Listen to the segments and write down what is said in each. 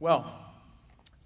Well,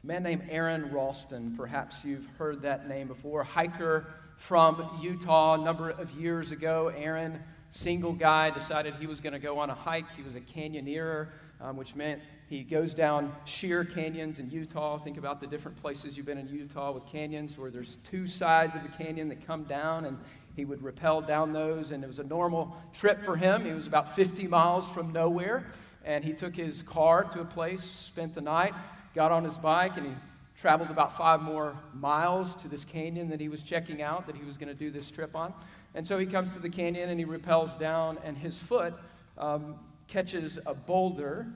a man named Aron Ralston, perhaps you've heard that name before, hiker from Utah a number of years ago. Aron, single guy, decided he was going to go on a hike. He was a canyoneer, um, which meant he goes down sheer canyons in Utah. Think about the different places you've been in Utah with canyons where there's two sides of the canyon that come down, and he would rappel down those. And it was a normal trip for him. He was about 50 miles from nowhere, and he took his car to a place, spent the night, got on his bike, and he traveled about five more miles to this canyon that he was checking out, that he was going to do this trip on. And so he comes to the canyon and he rappels down, and his foot um, catches a boulder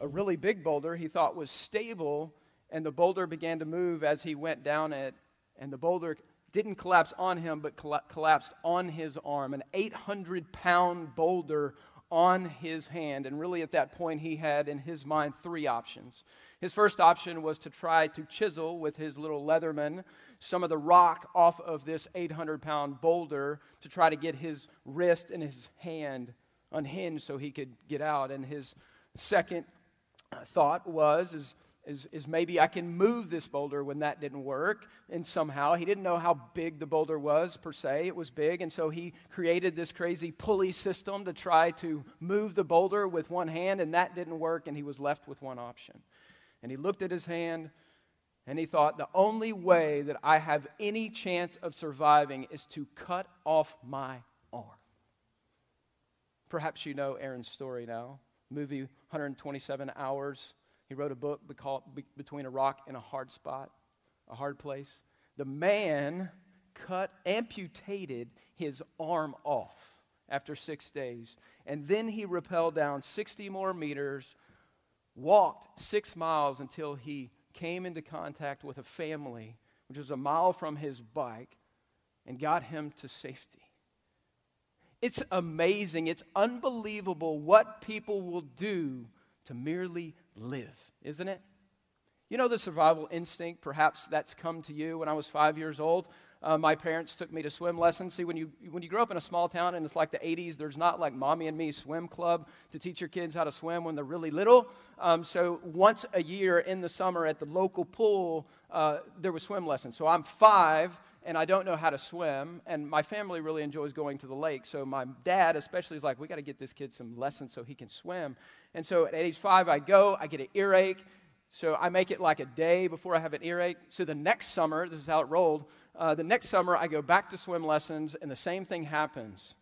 a really big boulder he thought was stable, and the boulder began to move as he went down it, and the boulder didn't collapse on him, but colla- collapsed on his arm, an 800 pound boulder on his hand. And really, at that point, he had in his mind three options. His first option was to try to chisel with his little Leatherman some of the rock off of this 800 pound boulder to try to get his wrist and his hand unhinged so he could get out. And his second uh, thought was is, is, is maybe I can move this boulder when that didn't work. And somehow he didn't know how big the boulder was per se. It was big. And so he created this crazy pulley system to try to move the boulder with one hand. And that didn't work. And he was left with one option. And he looked at his hand and he thought, the only way that I have any chance of surviving is to cut off my arm. Perhaps you know Aron's story now movie 127 Hours. He wrote a book called Between a Rock and a Hard Spot, a hard place. The man cut, amputated his arm off after six days. And then he rappelled down 60 more meters, walked six miles until he came into contact with a family, which was a mile from his bike, and got him to safety. It's amazing. It's unbelievable what people will do to merely live, isn't it? You know the survival instinct, perhaps that's come to you when I was five years old. Uh, my parents took me to swim lessons. See, when you, when you grow up in a small town and it's like the 80s, there's not like mommy and me swim club to teach your kids how to swim when they're really little. Um, so once a year in the summer at the local pool, uh, there was swim lessons. So I'm five and I don't know how to swim, and my family really enjoys going to the lake. So my dad, especially, is like, we got to get this kid some lessons so he can swim. And so at age five, I go, I get an earache. So I make it like a day before I have an earache. So the next summer, this is how it rolled. Uh, the next summer, I go back to swim lessons, and the same thing happens.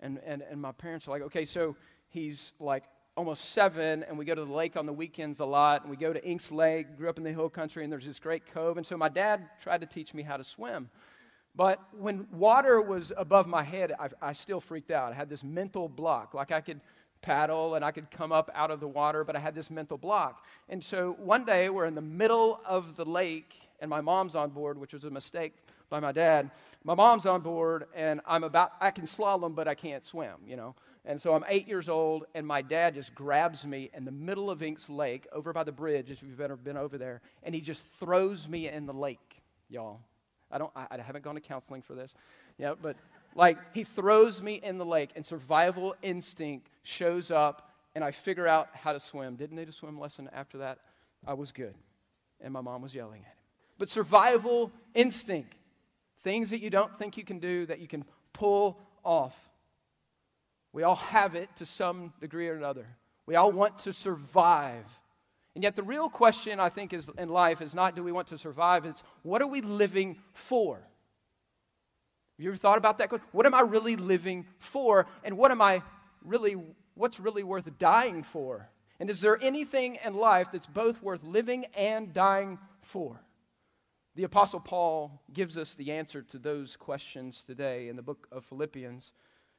And, and, and my parents are like, okay, so he's like almost seven, and we go to the lake on the weekends a lot, and we go to Inks Lake, grew up in the hill country, and there's this great cove. And so my dad tried to teach me how to swim. But when water was above my head, I, I, still freaked out. I had this mental block. Like I could paddle and I could come up out of the water, but I had this mental block. And so one day we're in the middle of the lake, and my mom's on board, which was a mistake by my dad. My mom's on board, and I'm about, I can slalom, but I can't swim, you know. And so I'm eight years old, and my dad just grabs me in the middle of Inks Lake, over by the bridge, if you've ever been over there, and he just throws me in the lake, y'all. I don't. I, I haven't gone to counseling for this. Yeah, but like he throws me in the lake, and survival instinct shows up, and I figure out how to swim. Didn't need a swim lesson after that. I was good, and my mom was yelling at him. But survival instinct, things that you don't think you can do that you can pull off. We all have it to some degree or another. We all want to survive. And yet, the real question I think is in life is not do we want to survive, it's what are we living for? Have you ever thought about that? Question? What am I really living for? And what am I really, what's really worth dying for? And is there anything in life that's both worth living and dying for? The Apostle Paul gives us the answer to those questions today in the book of Philippians.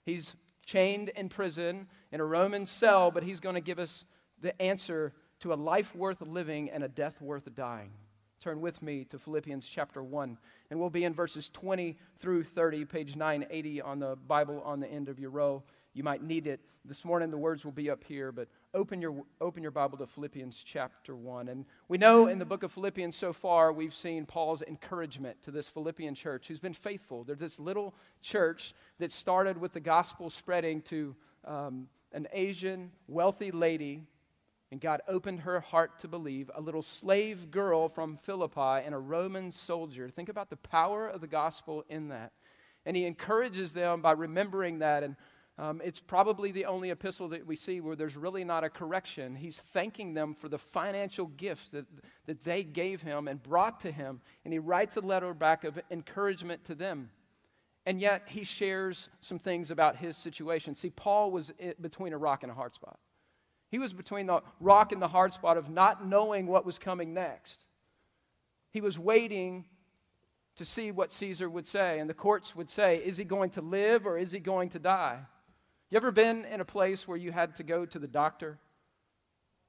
He's chained in prison in a Roman cell, but he's going to give us the answer to a life worth living and a death worth dying. Turn with me to Philippians chapter 1, and we'll be in verses 20 through 30, page 980 on the Bible on the end of your row. You might need it. This morning the words will be up here, but open your, open your Bible to Philippians chapter 1. And we know in the book of Philippians so far, we've seen Paul's encouragement to this Philippian church who's been faithful. There's this little church that started with the gospel spreading to um, an Asian wealthy lady And God opened her heart to believe. A little slave girl from Philippi and a Roman soldier. Think about the power of the gospel in that. And he encourages them by remembering that. And um, it's probably the only epistle that we see where there's really not a correction. He's thanking them for the financial gift that, that they gave him and brought to him. And he writes a letter back of encouragement to them. And yet he shares some things about his situation. See, Paul was between a rock and a hard spot. He was between the rock and the hard spot of not knowing what was coming next. He was waiting to see what Caesar would say, and the courts would say, is he going to live or is he going to die? You ever been in a place where you had to go to the doctor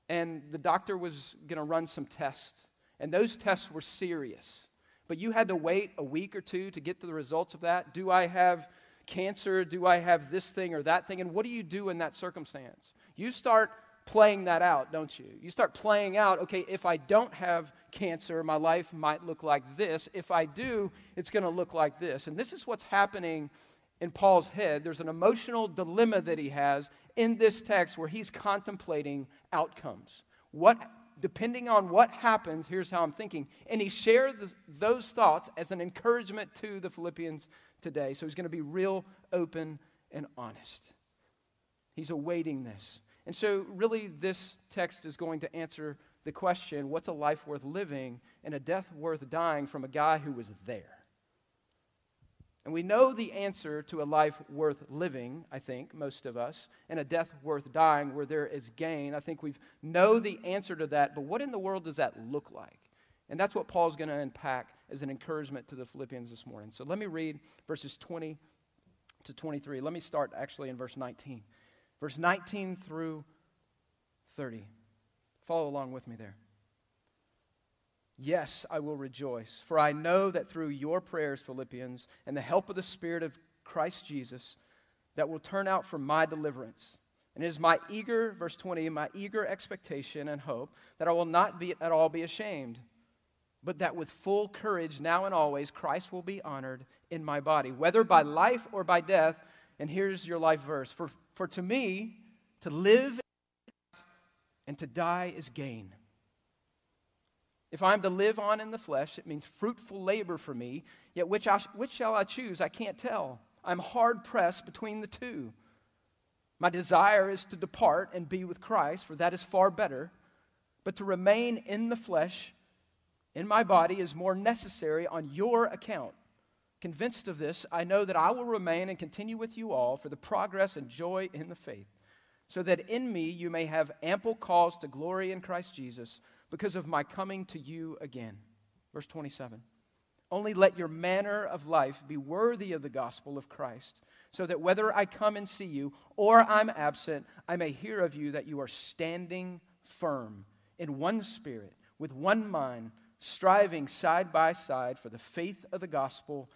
and the doctor was going to run some tests, and those tests were serious, but you had to wait a week or two to get to the results of that? Do I have cancer? Do I have this thing or that thing? And what do you do in that circumstance? You start playing that out, don't you? You start playing out, okay, if I don't have cancer, my life might look like this. If I do, it's going to look like this. And this is what's happening in Paul's head. There's an emotional dilemma that he has in this text where he's contemplating outcomes. What depending on what happens, here's how I'm thinking. And he shared the, those thoughts as an encouragement to the Philippians today. So he's going to be real open and honest. He's awaiting this. And so, really, this text is going to answer the question what's a life worth living and a death worth dying from a guy who was there? And we know the answer to a life worth living, I think, most of us, and a death worth dying where there is gain. I think we know the answer to that, but what in the world does that look like? And that's what Paul's going to unpack as an encouragement to the Philippians this morning. So let me read verses 20 to 23. Let me start actually in verse 19 verse 19 through 30. Follow along with me there. Yes, I will rejoice, for I know that through your prayers, Philippians, and the help of the Spirit of Christ Jesus, that will turn out for my deliverance. And it is my eager, verse 20, my eager expectation and hope that I will not be at all be ashamed, but that with full courage, now and always, Christ will be honored in my body, whether by life or by death. And here's your life verse For for to me, to live and to die is gain. If I am to live on in the flesh, it means fruitful labor for me. Yet which, I, which shall I choose? I can't tell. I'm hard pressed between the two. My desire is to depart and be with Christ, for that is far better. But to remain in the flesh, in my body, is more necessary on your account. Convinced of this, I know that I will remain and continue with you all for the progress and joy in the faith, so that in me you may have ample cause to glory in Christ Jesus because of my coming to you again. Verse 27. Only let your manner of life be worthy of the gospel of Christ, so that whether I come and see you or I'm absent, I may hear of you that you are standing firm in one spirit, with one mind, striving side by side for the faith of the gospel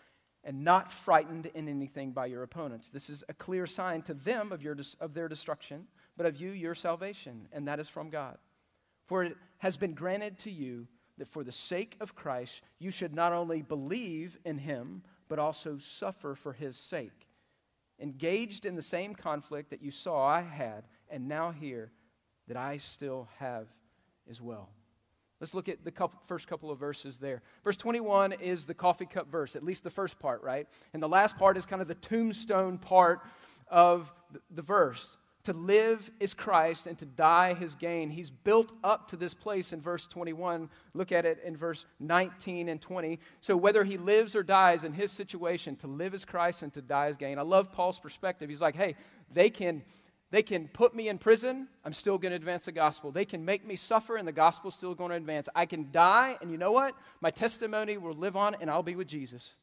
and not frightened in anything by your opponents. This is a clear sign to them of, your, of their destruction, but of you, your salvation, and that is from God. For it has been granted to you that for the sake of Christ, you should not only believe in him, but also suffer for his sake. Engaged in the same conflict that you saw I had, and now hear that I still have as well. Let's look at the couple, first couple of verses there. Verse 21 is the coffee cup verse, at least the first part, right? And the last part is kind of the tombstone part of the, verse. To live is Christ and to die his gain. He's built up to this place in verse 21. Look at it in verse 19 and 20. So, whether he lives or dies in his situation, to live is Christ and to die is gain. I love Paul's perspective. He's like, hey, they can they can put me in prison, I'm still going to advance the gospel. They can make me suffer, and the gospel's still going to advance. I can die, and you know what? My testimony will live on, and I'll be with Jesus.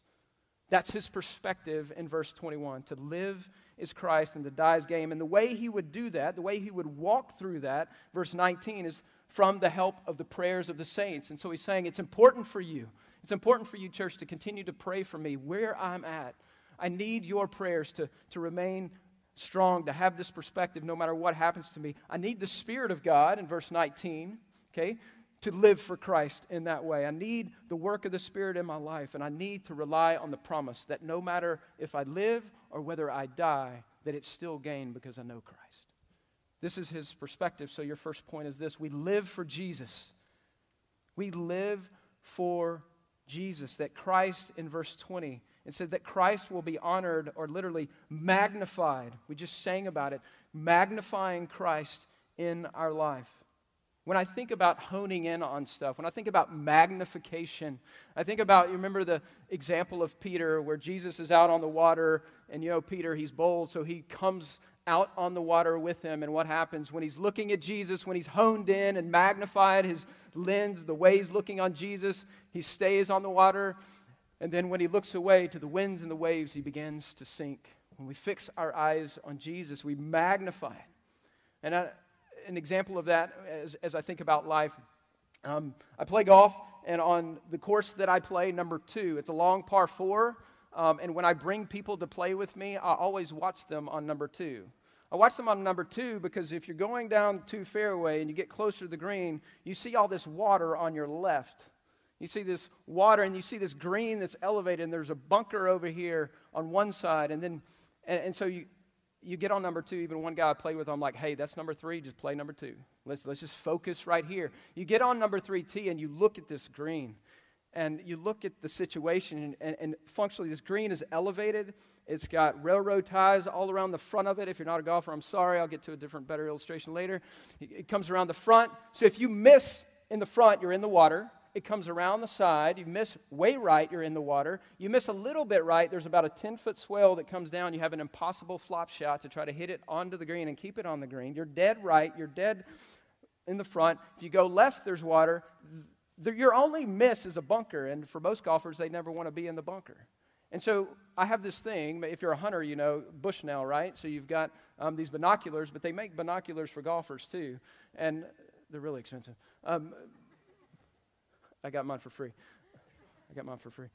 That's his perspective in verse 21. To live is Christ, and to die is gain. And the way he would do that, the way he would walk through that, verse 19, is from the help of the prayers of the saints. And so he's saying, It's important for you. It's important for you, church, to continue to pray for me where I'm at. I need your prayers to, to remain strong to have this perspective no matter what happens to me. I need the Spirit of God in verse 19, okay, to live for Christ in that way. I need the work of the Spirit in my life, and I need to rely on the promise that no matter if I live or whether I die, that it's still gain because I know Christ. This is his perspective. So, your first point is this we live for Jesus. We live for Jesus. That Christ, in verse 20, it said that Christ will be honored or literally magnified. We just sang about it, magnifying Christ in our life. When I think about honing in on stuff, when I think about magnification, I think about, you remember the example of Peter where Jesus is out on the water, and you know, Peter, he's bold, so he comes out on the water with him. And what happens when he's looking at Jesus, when he's honed in and magnified his lens, the way he's looking on Jesus, he stays on the water. And then when he looks away to the winds and the waves, he begins to sink. When we fix our eyes on Jesus, we magnify it. And I, an example of that, as, as I think about life, um, I play golf, and on the course that I play, number two, it's a long par four. Um, and when I bring people to play with me, I always watch them on number two. I watch them on number two because if you're going down two fairway and you get closer to the green, you see all this water on your left. You see this water and you see this green that's elevated, and there's a bunker over here on one side. And then, and, and so you, you get on number two. Even one guy I play with, I'm like, hey, that's number three. Just play number two. Let's, let's just focus right here. You get on number three tee and you look at this green and you look at the situation, and, and, and, functionally, this green is elevated. It's got railroad ties all around the front of it. If you're not a golfer, I'm sorry. I'll get to a different, better illustration later. It comes around the front. So if you miss in the front, you're in the water. It comes around the side. You miss way right, you're in the water. You miss a little bit right, there's about a 10 foot swell that comes down. You have an impossible flop shot to try to hit it onto the green and keep it on the green. You're dead right, you're dead in the front. If you go left, there's water your only miss is a bunker, and for most golfers, they never want to be in the bunker. And so I have this thing. If you're a hunter, you know Bushnell, right? So you've got um, these binoculars, but they make binoculars for golfers too, and they're really expensive. Um, I got mine for free. I got mine for free.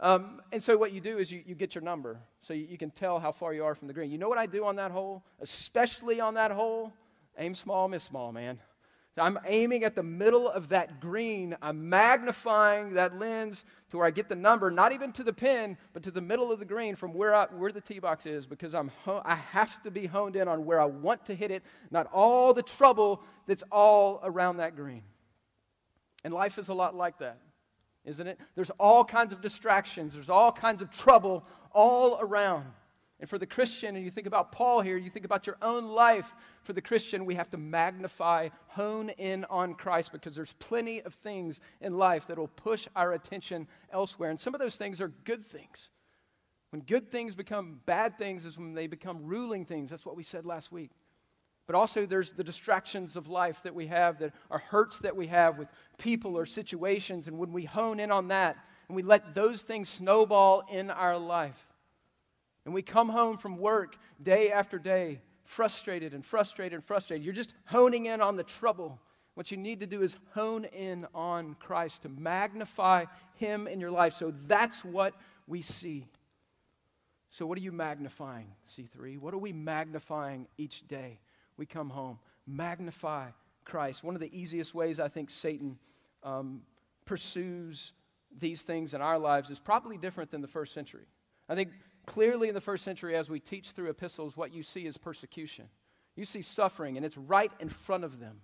Um, and so what you do is you, you get your number, so you, you can tell how far you are from the green. You know what I do on that hole, especially on that hole? Aim small, miss small, man. I'm aiming at the middle of that green. I'm magnifying that lens to where I get the number, not even to the pin, but to the middle of the green from where, I, where the tee box is, because I'm ho- I have to be honed in on where I want to hit it, not all the trouble that's all around that green. And life is a lot like that, isn't it? There's all kinds of distractions, there's all kinds of trouble all around. And for the Christian, and you think about Paul here, you think about your own life. For the Christian, we have to magnify, hone in on Christ because there's plenty of things in life that will push our attention elsewhere. And some of those things are good things. When good things become bad things is when they become ruling things. That's what we said last week. But also, there's the distractions of life that we have, that are hurts that we have with people or situations. And when we hone in on that and we let those things snowball in our life, and we come home from work day after day, frustrated and frustrated and frustrated. You're just honing in on the trouble. What you need to do is hone in on Christ to magnify Him in your life. So that's what we see. So, what are you magnifying, C3? What are we magnifying each day we come home? Magnify Christ. One of the easiest ways I think Satan um, pursues these things in our lives is probably different than the first century. I think Clearly, in the first century, as we teach through epistles, what you see is persecution. You see suffering, and it's right in front of them.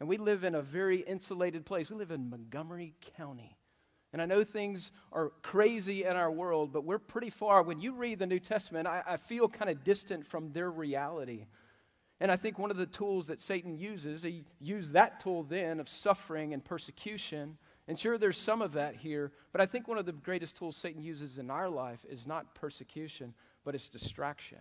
And we live in a very insulated place. We live in Montgomery County. And I know things are crazy in our world, but we're pretty far. When you read the New Testament, I, I feel kind of distant from their reality. And I think one of the tools that Satan uses, he used that tool then of suffering and persecution and sure, there's some of that here, but I think one of the greatest tools Satan uses in our life is not persecution, but it's distraction.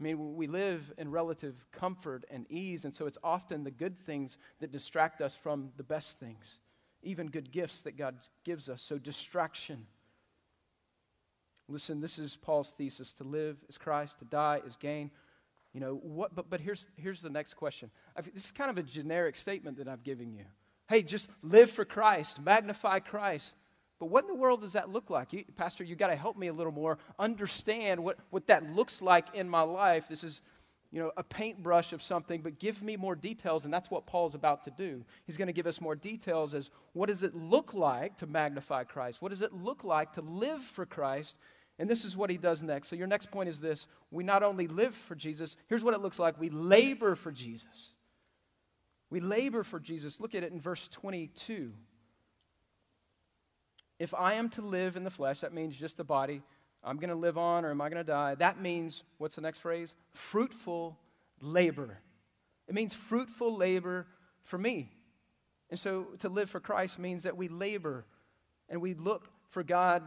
I mean, we live in relative comfort and ease, and so it's often the good things that distract us from the best things, even good gifts that God gives us. So, distraction. Listen, this is Paul's thesis to live is Christ, to die is gain. You know, what, but, but here's, here's the next question. I've, this is kind of a generic statement that I've given you. Hey, just live for Christ, magnify Christ. But what in the world does that look like? You, Pastor, you got to help me a little more understand what, what that looks like in my life. This is, you know, a paintbrush of something, but give me more details, and that's what Paul's about to do. He's going to give us more details as what does it look like to magnify Christ? What does it look like to live for Christ? And this is what he does next. So, your next point is this we not only live for Jesus, here's what it looks like we labor for Jesus. We labor for Jesus. Look at it in verse 22. If I am to live in the flesh, that means just the body, I'm going to live on or am I going to die? That means, what's the next phrase? Fruitful labor. It means fruitful labor for me. And so to live for Christ means that we labor and we look for God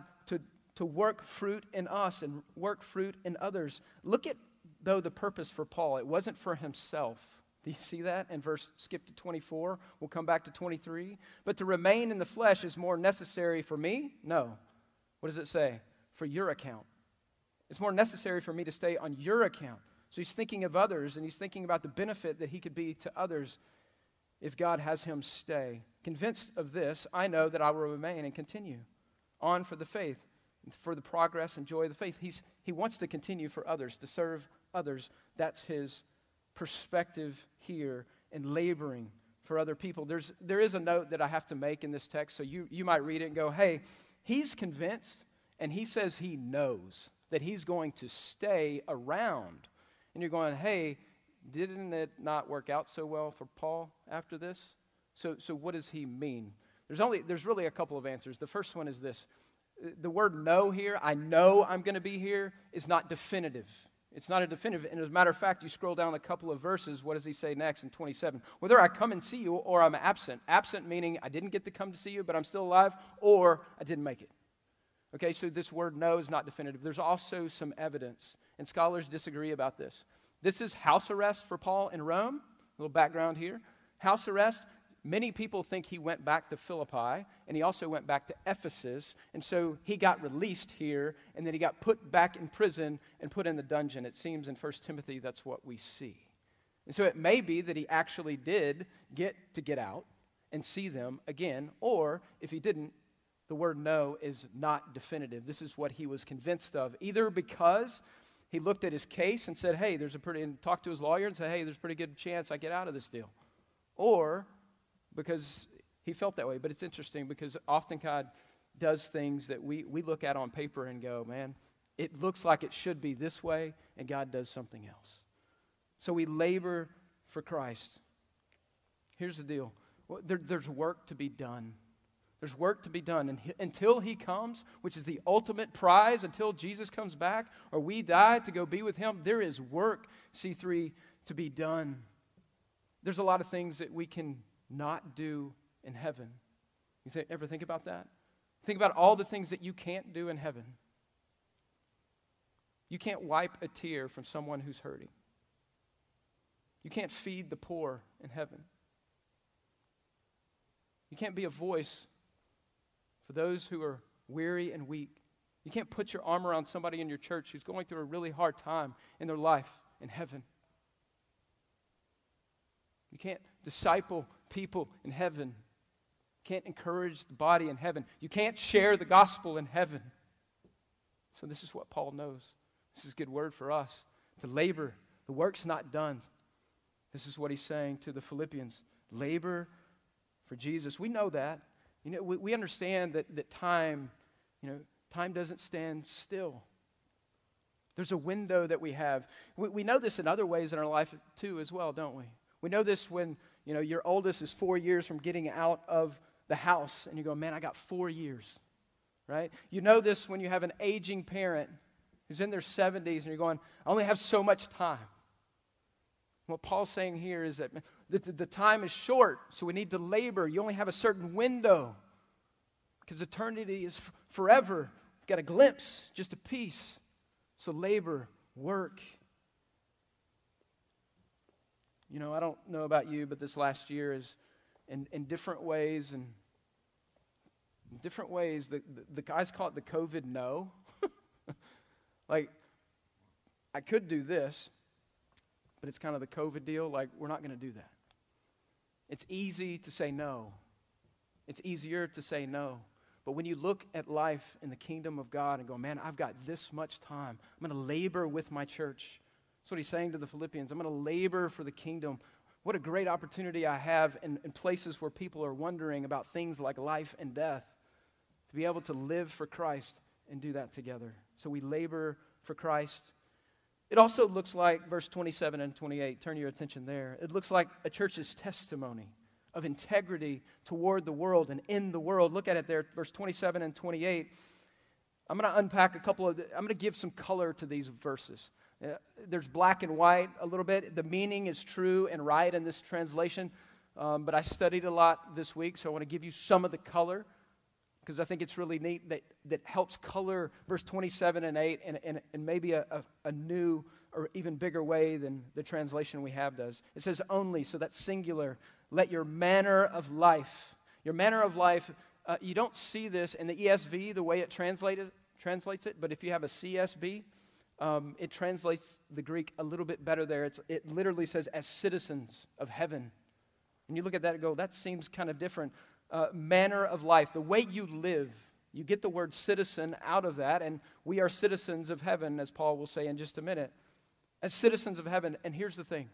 to, work fruit in us and work fruit in others. Look at, though, the purpose for Paul. It wasn't for himself. Do you see that in verse, skip to 24? We'll come back to 23. But to remain in the flesh is more necessary for me? No. What does it say? For your account. It's more necessary for me to stay on your account. So he's thinking of others and he's thinking about the benefit that he could be to others if God has him stay. Convinced of this, I know that I will remain and continue on for the faith, for the progress and joy of the faith. He's, he wants to continue for others, to serve others. That's his perspective here in laboring for other people. There's, there is a note that I have to make in this text, so you, you might read it and go, hey, he's convinced and he says he knows that he's going to stay around. And you're going, hey, didn't it not work out so well for Paul after this? So, so what does he mean? There's, only, there's really a couple of answers. The first one is this the word know here, I know I'm going to be here, is not definitive. It's not a definitive. And as a matter of fact, you scroll down a couple of verses, what does he say next in 27? Whether I come and see you or I'm absent. Absent meaning I didn't get to come to see you, but I'm still alive, or I didn't make it. Okay, so this word know is not definitive. There's also some evidence, and scholars disagree about this. This is house arrest for Paul in Rome. A little background here. House arrest. Many people think he went back to Philippi, and he also went back to Ephesus. And so he got released here, and then he got put back in prison and put in the dungeon. It seems in 1 Timothy that's what we see. And so it may be that he actually did get to get out and see them again, or if he didn't, the word no is not definitive. This is what he was convinced of, either because he looked at his case and said, hey, there's a pretty, and talked to his lawyer and said, hey, there's a pretty good chance I get out of this deal. Or because he felt that way. But it's interesting because often God does things that we, we look at on paper and go, man, it looks like it should be this way, and God does something else. So we labor for Christ. Here's the deal there, there's work to be done. There's work to be done. And until he comes, which is the ultimate prize, until Jesus comes back or we die to go be with him, there is work, C3, to be done. There's a lot of things that we can not do in heaven. You th- ever think about that? Think about all the things that you can't do in heaven. You can't wipe a tear from someone who's hurting. You can't feed the poor in heaven. You can't be a voice for those who are weary and weak. You can't put your arm around somebody in your church who's going through a really hard time in their life in heaven. You can't disciple people in heaven. You can't encourage the body in heaven. You can't share the gospel in heaven. So, this is what Paul knows. This is a good word for us to labor. The work's not done. This is what he's saying to the Philippians labor for Jesus. We know that. You know, we, we understand that, that time, you know, time doesn't stand still. There's a window that we have. We, we know this in other ways in our life too, as well, don't we? We know this when, you know, your oldest is four years from getting out of the house, and you go, man, I got four years, right? You know this when you have an aging parent who's in their 70s, and you're going, I only have so much time. What Paul's saying here is that the, the time is short, so we need to labor. You only have a certain window because eternity is f- forever. You've got a glimpse, just a piece. So labor, work. You know, I don't know about you, but this last year is in, in different ways and different ways. The, the, the guys call it the COVID no. like, I could do this, but it's kind of the COVID deal. Like, we're not going to do that. It's easy to say no. It's easier to say no. But when you look at life in the kingdom of God and go, man, I've got this much time, I'm going to labor with my church. That's what he's saying to the Philippians. I'm going to labor for the kingdom. What a great opportunity I have in, in places where people are wondering about things like life and death to be able to live for Christ and do that together. So we labor for Christ. It also looks like, verse 27 and 28, turn your attention there. It looks like a church's testimony of integrity toward the world and in the world. Look at it there, verse 27 and 28. I'm going to unpack a couple of, I'm going to give some color to these verses. Uh, there's black and white a little bit. The meaning is true and right in this translation, um, but I studied a lot this week, so I want to give you some of the color because I think it's really neat that, that helps color verse 27 and 8 in, in, in maybe a, a, a, new or even bigger way than the translation we have does. It says only, so that's singular. Let your manner of life, your manner of life, uh, you don't see this in the ESV the way it translated, translates it, but if you have a CSB, um, it translates the Greek a little bit better there. It's, it literally says, as citizens of heaven. And you look at that and go, that seems kind of different uh, manner of life, the way you live. You get the word citizen out of that, and we are citizens of heaven, as Paul will say in just a minute. As citizens of heaven, and here's the thing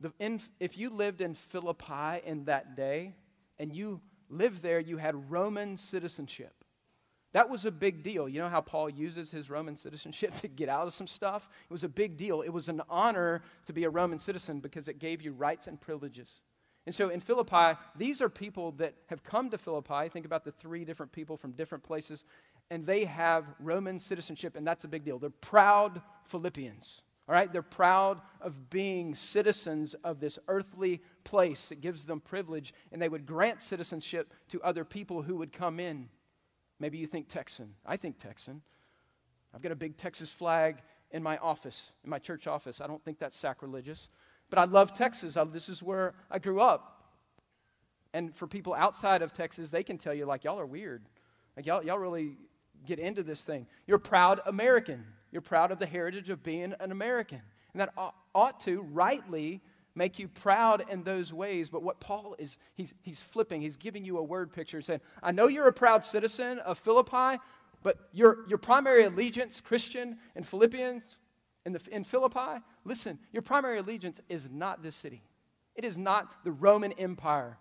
the, in, if you lived in Philippi in that day, and you lived there, you had Roman citizenship. That was a big deal. You know how Paul uses his Roman citizenship to get out of some stuff? It was a big deal. It was an honor to be a Roman citizen because it gave you rights and privileges. And so in Philippi, these are people that have come to Philippi. Think about the three different people from different places, and they have Roman citizenship, and that's a big deal. They're proud Philippians. All right? They're proud of being citizens of this earthly place that gives them privilege, and they would grant citizenship to other people who would come in. Maybe you think Texan. I think Texan. I've got a big Texas flag in my office, in my church office. I don't think that's sacrilegious. But I love Texas. I, this is where I grew up. And for people outside of Texas, they can tell you, like, y'all are weird. Like, y'all, y'all really get into this thing. You're proud American. You're proud of the heritage of being an American. And that ought to rightly make you proud in those ways. But what Paul is, he's, he's flipping, he's giving you a word picture saying, I know you're a proud citizen of Philippi, but your, your primary allegiance, Christian, in Philippians, in, the, in Philippi, listen, your primary allegiance is not this city. It is not the Roman Empire.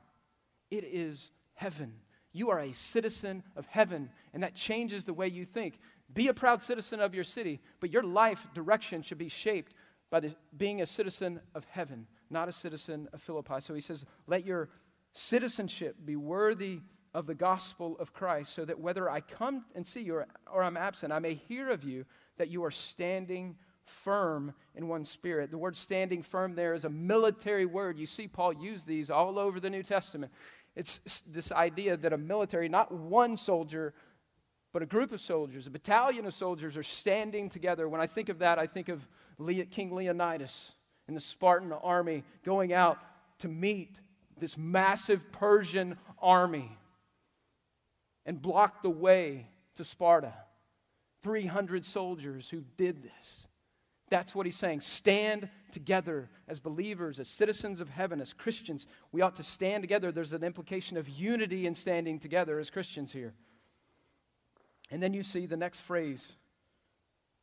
It is heaven. You are a citizen of heaven, and that changes the way you think. Be a proud citizen of your city, but your life direction should be shaped by the, being a citizen of heaven, not a citizen of Philippi. So he says, Let your citizenship be worthy of the gospel of Christ, so that whether I come and see you or, or I'm absent, I may hear of you that you are standing firm in one spirit. The word standing firm there is a military word. You see Paul use these all over the New Testament. It's this idea that a military, not one soldier, but a group of soldiers, a battalion of soldiers are standing together. When I think of that, I think of King Leonidas and the Spartan army going out to meet this massive Persian army and block the way to Sparta. 300 soldiers who did this. That's what he's saying. Stand together as believers, as citizens of heaven, as Christians. We ought to stand together. There's an implication of unity in standing together as Christians here. And then you see the next phrase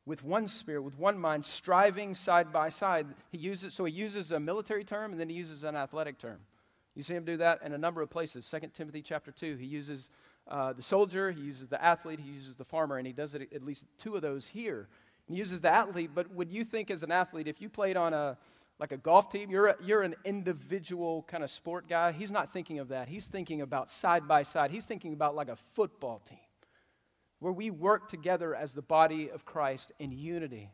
with one spirit, with one mind, striving side by side. He uses so he uses a military term and then he uses an athletic term. You see him do that in a number of places. 2 Timothy chapter 2, he uses uh, the soldier, he uses the athlete, he uses the farmer, and he does it at least two of those here He uses the athlete, but would you think as an athlete, if you played on a like a golf team, you're, a, you're an individual kind of sport guy. He's not thinking of that. He's thinking about side by side. He's thinking about like a football team where we work together as the body of Christ in unity.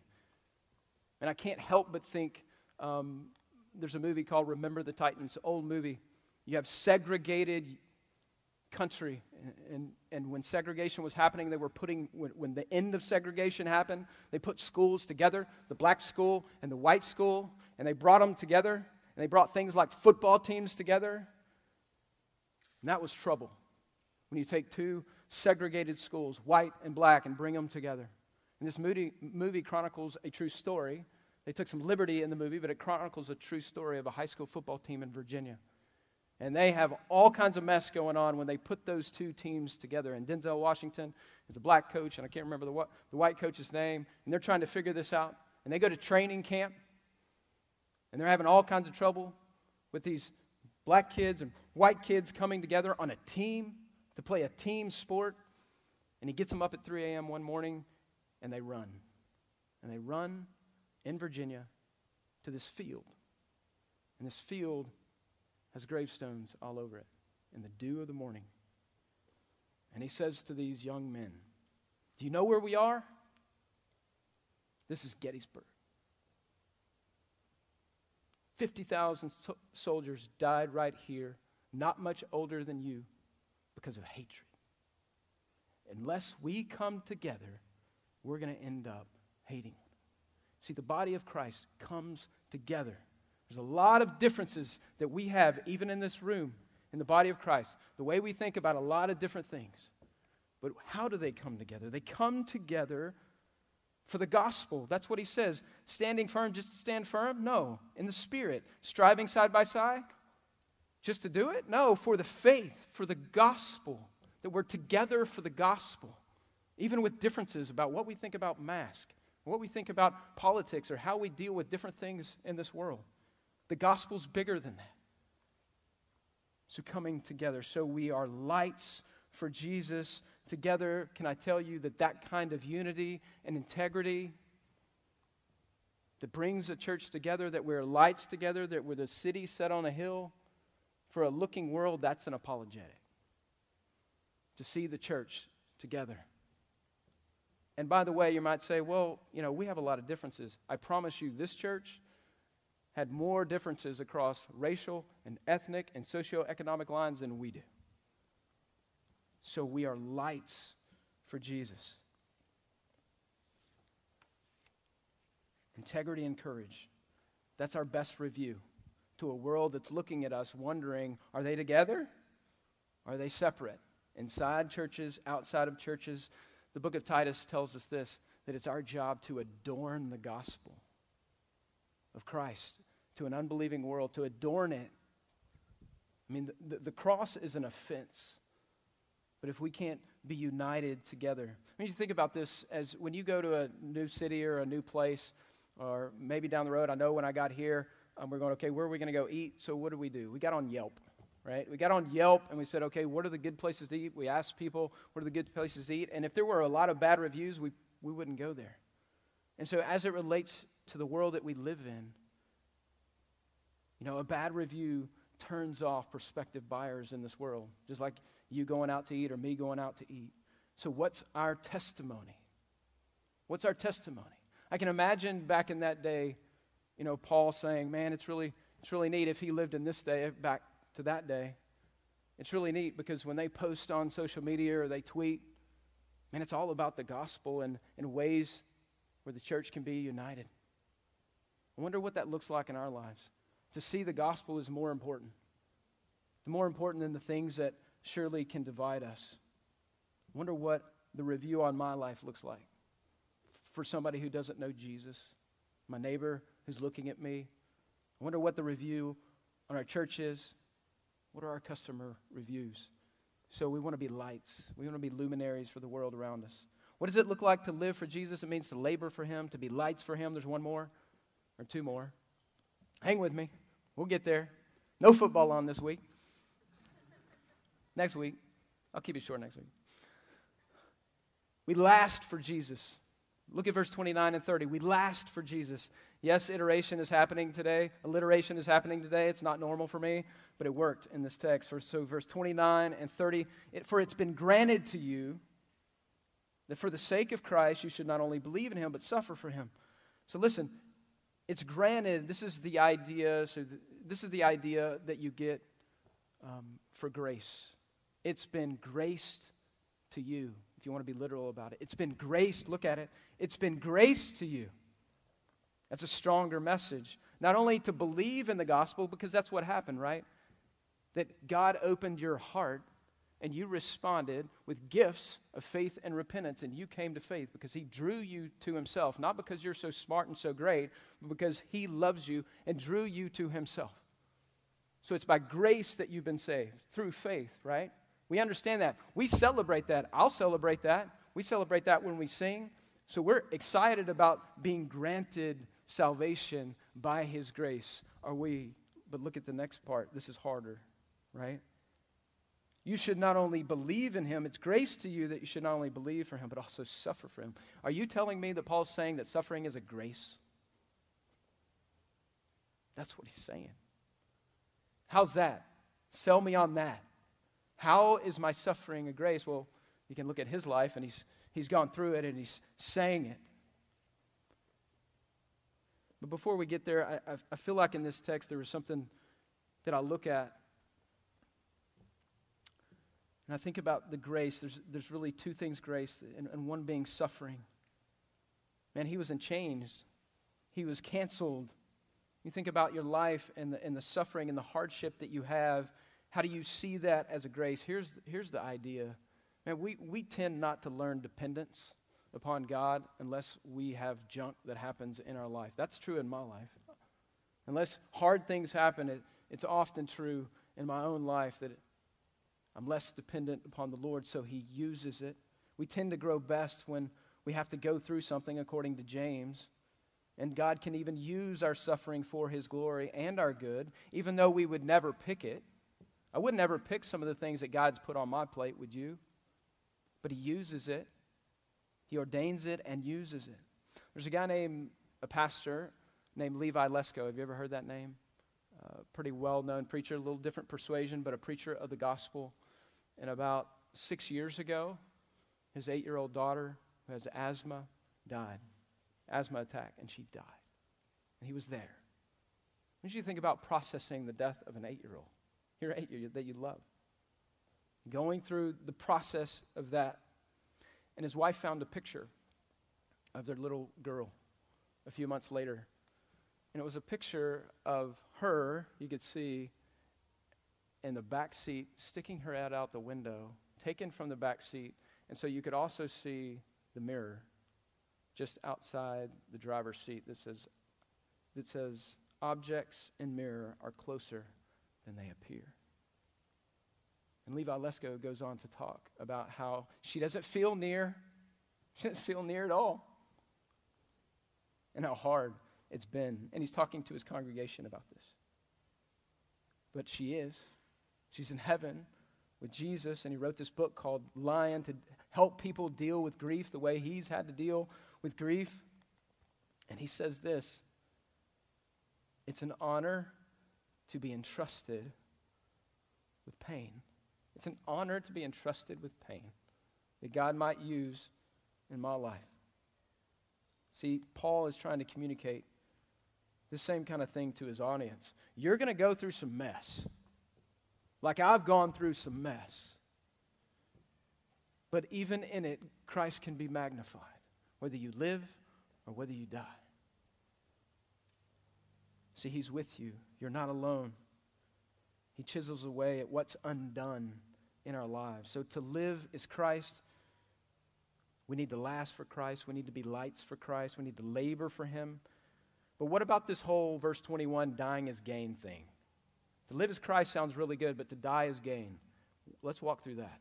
And I can't help but think um, there's a movie called Remember the Titans, old movie. You have segregated country. And, and when segregation was happening, they were putting, when, when the end of segregation happened, they put schools together, the black school and the white school, and they brought them together. And they brought things like football teams together. And that was trouble. When you take two segregated schools, white and black, and bring them together. And this movie, movie chronicles a true story. They took some liberty in the movie, but it chronicles a true story of a high school football team in Virginia. And they have all kinds of mess going on when they put those two teams together. And Denzel Washington is a black coach, and I can't remember the, the white coach's name. And they're trying to figure this out. And they go to training camp, and they're having all kinds of trouble with these black kids and white kids coming together on a team to play a team sport. And he gets them up at 3 a.m. one morning, and they run. And they run in Virginia to this field. And this field has gravestones all over it in the dew of the morning. And he says to these young men, Do you know where we are? This is Gettysburg. 50,000 so- soldiers died right here, not much older than you, because of hatred. Unless we come together, we're going to end up hating. See, the body of Christ comes together. There's a lot of differences that we have, even in this room, in the body of Christ. The way we think about a lot of different things. But how do they come together? They come together for the gospel. That's what he says. Standing firm just to stand firm? No. In the spirit. Striving side by side? Just to do it? No. For the faith, for the gospel. That we're together for the gospel. Even with differences about what we think about mask, what we think about politics, or how we deal with different things in this world. The gospel's bigger than that. So coming together. So we are lights for Jesus together, can I tell you that that kind of unity and integrity that brings a church together, that we're lights together, that we're the city set on a hill, for a looking world, that's an apologetic. To see the church together. And by the way, you might say, well, you know, we have a lot of differences. I promise you, this church had more differences across racial and ethnic and socioeconomic lines than we do so we are lights for Jesus. Integrity and courage. That's our best review to a world that's looking at us wondering are they together? Are they separate? Inside churches, outside of churches. The book of Titus tells us this that it's our job to adorn the gospel of Christ to an unbelieving world, to adorn it. I mean, the, the, cross is an offense but if we can't be united together, I mean, you think about this as when you go to a new city or a new place, or maybe down the road. I know when I got here, we're going, okay, where are we going to go eat? So what do we do? We got on Yelp, right? We got on Yelp and we said, okay, what are the good places to eat? We asked people, what are the good places to eat? And if there were a lot of bad reviews, we, we wouldn't go there. And so as it relates to the world that we live in, you know, a bad review turns off prospective buyers in this world, just like you going out to eat or me going out to eat. So, what's our testimony? What's our testimony? I can imagine back in that day, you know, Paul saying, Man, it's really, it's really neat if he lived in this day, back to that day. It's really neat because when they post on social media or they tweet, man, it's all about the gospel and in ways where the church can be united. I wonder what that looks like in our lives. To see the gospel is more important. More important than the things that surely can divide us. I wonder what the review on my life looks like for somebody who doesn't know Jesus, my neighbor who's looking at me. I wonder what the review on our church is. What are our customer reviews? So we want to be lights. We want to be luminaries for the world around us. What does it look like to live for Jesus? It means to labor for Him, to be lights for Him. There's one more or two more. Hang with me. We'll get there. No football on this week. Next week. I'll keep it short next week. We last for Jesus. Look at verse 29 and 30. We last for Jesus. Yes, iteration is happening today. Alliteration is happening today. It's not normal for me, but it worked in this text. So, verse 29 and 30 it, For it's been granted to you that for the sake of Christ you should not only believe in him, but suffer for him. So, listen, it's granted. This is the idea. So, this is the idea that you get um, for grace. It's been graced to you, if you want to be literal about it. It's been graced, look at it. It's been graced to you. That's a stronger message. Not only to believe in the gospel, because that's what happened, right? That God opened your heart and you responded with gifts of faith and repentance, and you came to faith because He drew you to Himself, not because you're so smart and so great, but because He loves you and drew you to Himself. So it's by grace that you've been saved, through faith, right? We understand that. We celebrate that. I'll celebrate that. We celebrate that when we sing. So we're excited about being granted salvation by His grace. Are we? But look at the next part. This is harder, right? You should not only believe in him, it's grace to you that you should not only believe for him, but also suffer for him. Are you telling me that Paul's saying that suffering is a grace? That's what he's saying. How's that? Sell me on that. How is my suffering a grace? Well, you can look at his life, and he's, he's gone through it and he's saying it. But before we get there, I, I feel like in this text there was something that I look at. And I think about the grace. There's, there's really two things grace, and, and one being suffering. Man, he was in chains, he was canceled. You think about your life and the, and the suffering and the hardship that you have. How do you see that as a grace? Here's, here's the idea. Man, we, we tend not to learn dependence upon God unless we have junk that happens in our life. That's true in my life. Unless hard things happen, it, it's often true in my own life that I'm less dependent upon the Lord, so He uses it. We tend to grow best when we have to go through something, according to James. And God can even use our suffering for His glory and our good, even though we would never pick it. I would never pick some of the things that God's put on my plate, would you? But He uses it. He ordains it and uses it. There's a guy named, a pastor named Levi Lusko. Have you ever heard that name? Uh, pretty well known preacher, a little different persuasion, but a preacher of the gospel. And about six years ago, his eight year old daughter, who has asthma, died. Asthma attack, and she died. And he was there. What did you think about processing the death of an eight year old? Your eight year old that you love. Going through the process of that and his wife found a picture of their little girl a few months later. And it was a picture of her, you could see, in the back seat, sticking her head out the window, taken from the back seat. And so you could also see the mirror just outside the driver's seat that says, that says, objects in mirror are closer than they appear. And Levi Lusko goes on to talk about how she doesn't feel near. She doesn't feel near at all. And how hard it's been. And he's talking to his congregation about this. But she is. She's in heaven with Jesus, and he wrote this book called Lion to help people deal with grief the way he's had to deal with grief. And he says this It's an honor to be entrusted with pain. It's an honor to be entrusted with pain that God might use in my life. See, Paul is trying to communicate the same kind of thing to his audience. You're going to go through some mess, like I've gone through some mess. But even in it, Christ can be magnified, whether you live or whether you die. See, He's with you. You're not alone. He chisels away at what's undone in our lives. So to live is Christ. We need to last for Christ. We need to be lights for Christ. We need to labor for Him. But what about this whole verse 21 dying is gain thing? To live as Christ sounds really good, but to die is gain. Let's walk through that.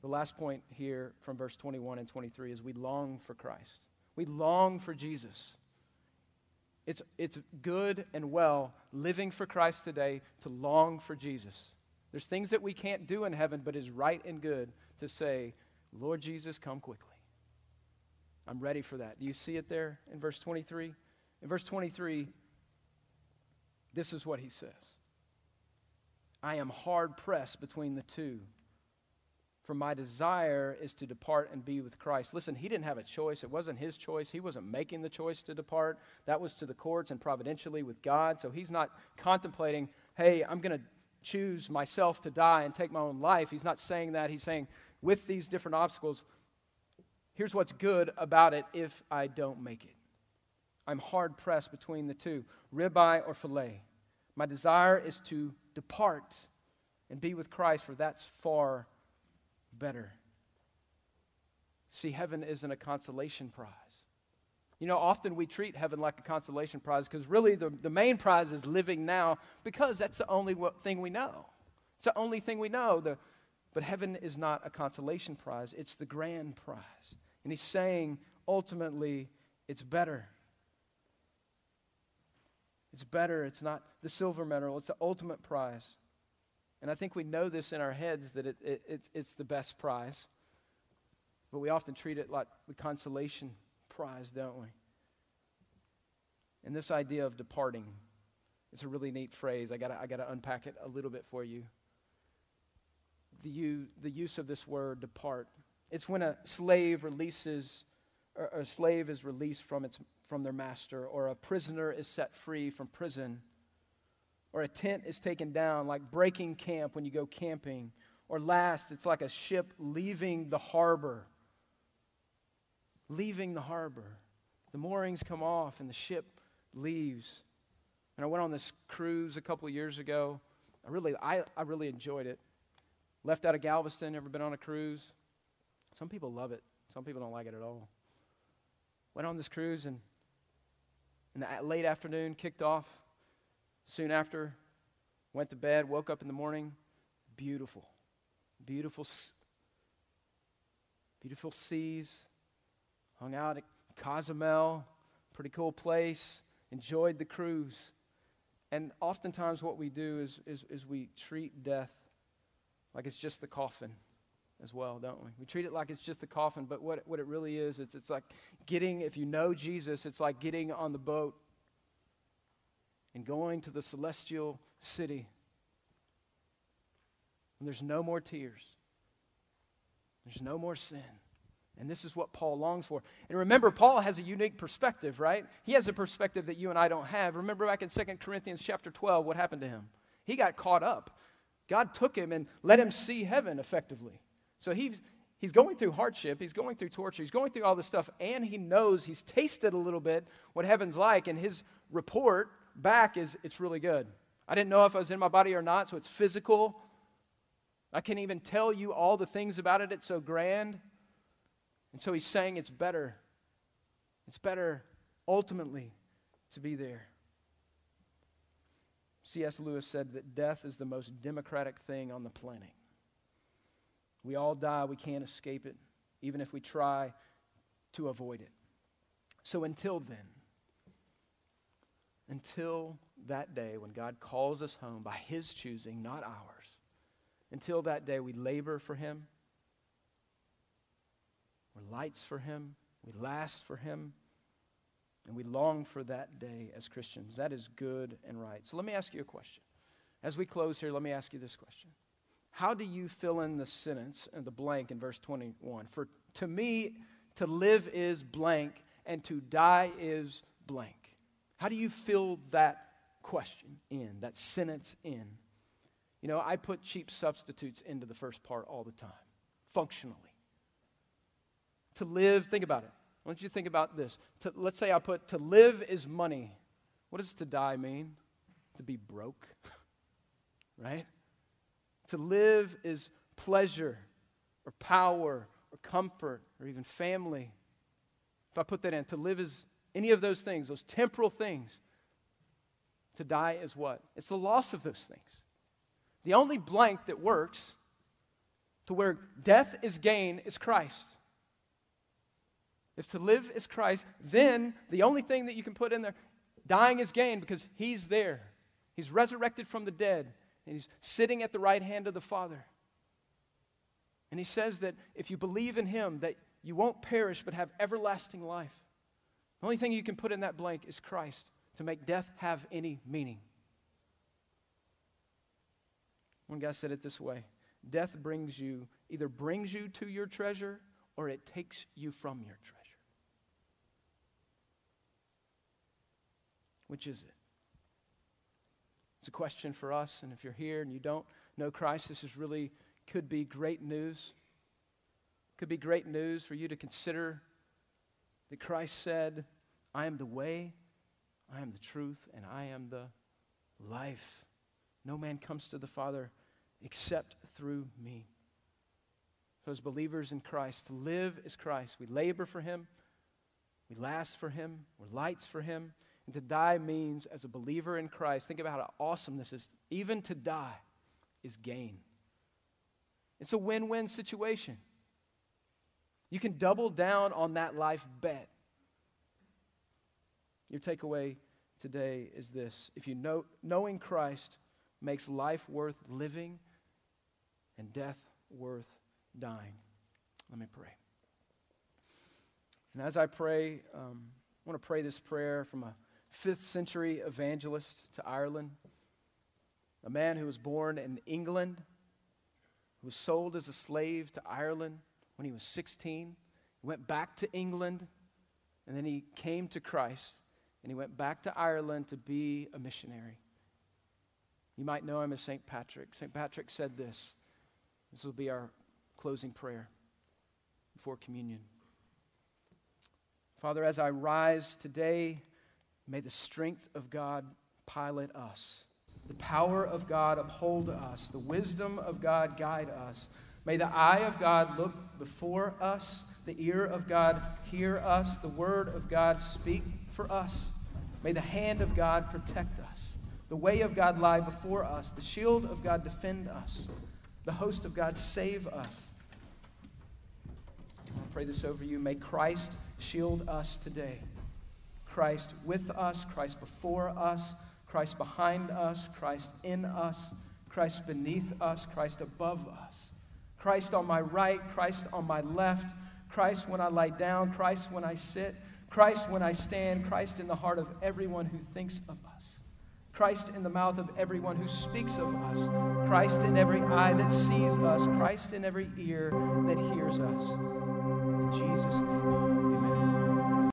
The last point here from verse 21 and 23 is we long for Christ. We long for Jesus. It's, it's good and well living for Christ today to long for Jesus. There's things that we can't do in heaven, but is right and good to say, Lord Jesus, come quickly. I'm ready for that. Do you see it there in verse 23? In verse 23, this is what he says I am hard pressed between the two. For my desire is to depart and be with Christ. Listen, he didn't have a choice. It wasn't his choice. He wasn't making the choice to depart. That was to the courts and providentially with God. So he's not contemplating, hey, I'm going to choose myself to die and take my own life. He's not saying that. He's saying, with these different obstacles, here's what's good about it if I don't make it. I'm hard pressed between the two ribeye or filet. My desire is to depart and be with Christ, for that's far better. See, heaven isn't a consolation prize. You know, often we treat heaven like a consolation prize because really the, the main prize is living now because that's the only thing we know. It's the only thing we know. The, but heaven is not a consolation prize, it's the grand prize. And he's saying ultimately it's better. It's better. It's not the silver medal, it's the ultimate prize. And I think we know this in our heads that it, it, it's, it's the best prize. But we often treat it like the consolation prize, don't we? And this idea of departing, it's a really neat phrase. I got I to unpack it a little bit for you. The, the use of this word, depart. It's when a slave releases, or a slave is released from, its, from their master, or a prisoner is set free from prison or a tent is taken down, like breaking camp when you go camping. Or last, it's like a ship leaving the harbor. Leaving the harbor. The moorings come off and the ship leaves. And I went on this cruise a couple years ago. I really, I, I really enjoyed it. Left out of Galveston, ever been on a cruise? Some people love it. Some people don't like it at all. Went on this cruise and in the late afternoon, kicked off Soon after, went to bed, woke up in the morning. Beautiful, beautiful, beautiful seas. Hung out at Cozumel, pretty cool place. Enjoyed the cruise. And oftentimes, what we do is, is, is we treat death like it's just the coffin as well, don't we? We treat it like it's just the coffin, but what, what it really is, it's, it's like getting, if you know Jesus, it's like getting on the boat and going to the celestial city. And there's no more tears, there's no more sin. And this is what Paul longs for. And remember, Paul has a unique perspective, right? He has a perspective that you and I don't have. Remember back in 2 Corinthians chapter 12, what happened to him? He got caught up. God took him and let him see heaven effectively. So he's, he's going through hardship, he's going through torture, he's going through all this stuff, and he knows he's tasted a little bit what heaven's like, and his report back is it's really good. I didn't know if I was in my body or not, so it's physical. I can't even tell you all the things about it. It's so grand. And so he's saying it's better. It's better ultimately to be there. C.S. Lewis said that death is the most democratic thing on the planet. We all die, we can't escape it, even if we try to avoid it. So until then, until that day when God calls us home by His choosing, not ours. Until that day, we labor for Him. We're lights for Him. We last for Him. And we long for that day as Christians. That is good and right. So let me ask you a question. As we close here, let me ask you this question How do you fill in the sentence and the blank in verse 21? For to me, to live is blank, and to die is blank. How do you fill that question in, that sentence in? You know, I put cheap substitutes into the first part all the time, functionally. To live, think about it. I want you to think about this. To, let's say I put to live is money. What does to die mean? To be broke, right? To live is pleasure or power or comfort or even family. If I put that in, to live is any of those things, those temporal things. To die is what? It's the loss of those things. The only blank that works to where death is gain is Christ. If to live is Christ, then the only thing that you can put in there, dying is gain because he's there. He's resurrected from the dead, and he's sitting at the right hand of the Father. And he says that if you believe in him, that you won't perish but have everlasting life. The only thing you can put in that blank is Christ to make death have any meaning. One guy said it this way Death brings you, either brings you to your treasure or it takes you from your treasure. Which is it? It's a question for us, and if you're here and you don't know Christ, this is really could be great news. Could be great news for you to consider that Christ said, I am the way, I am the truth, and I am the life. No man comes to the Father except through me. So, as believers in Christ, to live is Christ. We labor for Him, we last for Him, we're lights for Him. And to die means, as a believer in Christ, think about how awesome this is. Even to die is gain. It's a win win situation. You can double down on that life bet. Your takeaway today is this if you know knowing Christ makes life worth living, and death worth dying. Let me pray. And as I pray, um, I want to pray this prayer from a fifth century evangelist to Ireland, a man who was born in England, who was sold as a slave to Ireland when he was 16. He went back to England, and then he came to Christ, and he went back to Ireland to be a missionary. You might know him as St. Patrick. St. Patrick said this. This will be our closing prayer before communion. Father, as I rise today, may the strength of God pilot us, the power of God uphold us, the wisdom of God guide us. May the eye of God look before us, the ear of God hear us, the word of God speak for us. May the hand of God protect us, the way of God lie before us, the shield of God defend us, the host of God save us. I pray this over you. May Christ shield us today. Christ with us, Christ before us, Christ behind us, Christ in us, Christ beneath us, Christ above us. Christ on my right, Christ on my left, Christ when I lie down, Christ when I sit, Christ when I stand, Christ in the heart of everyone who thinks of us, Christ in the mouth of everyone who speaks of us, Christ in every eye that sees us, Christ in every ear that hears us. In Jesus' name, amen.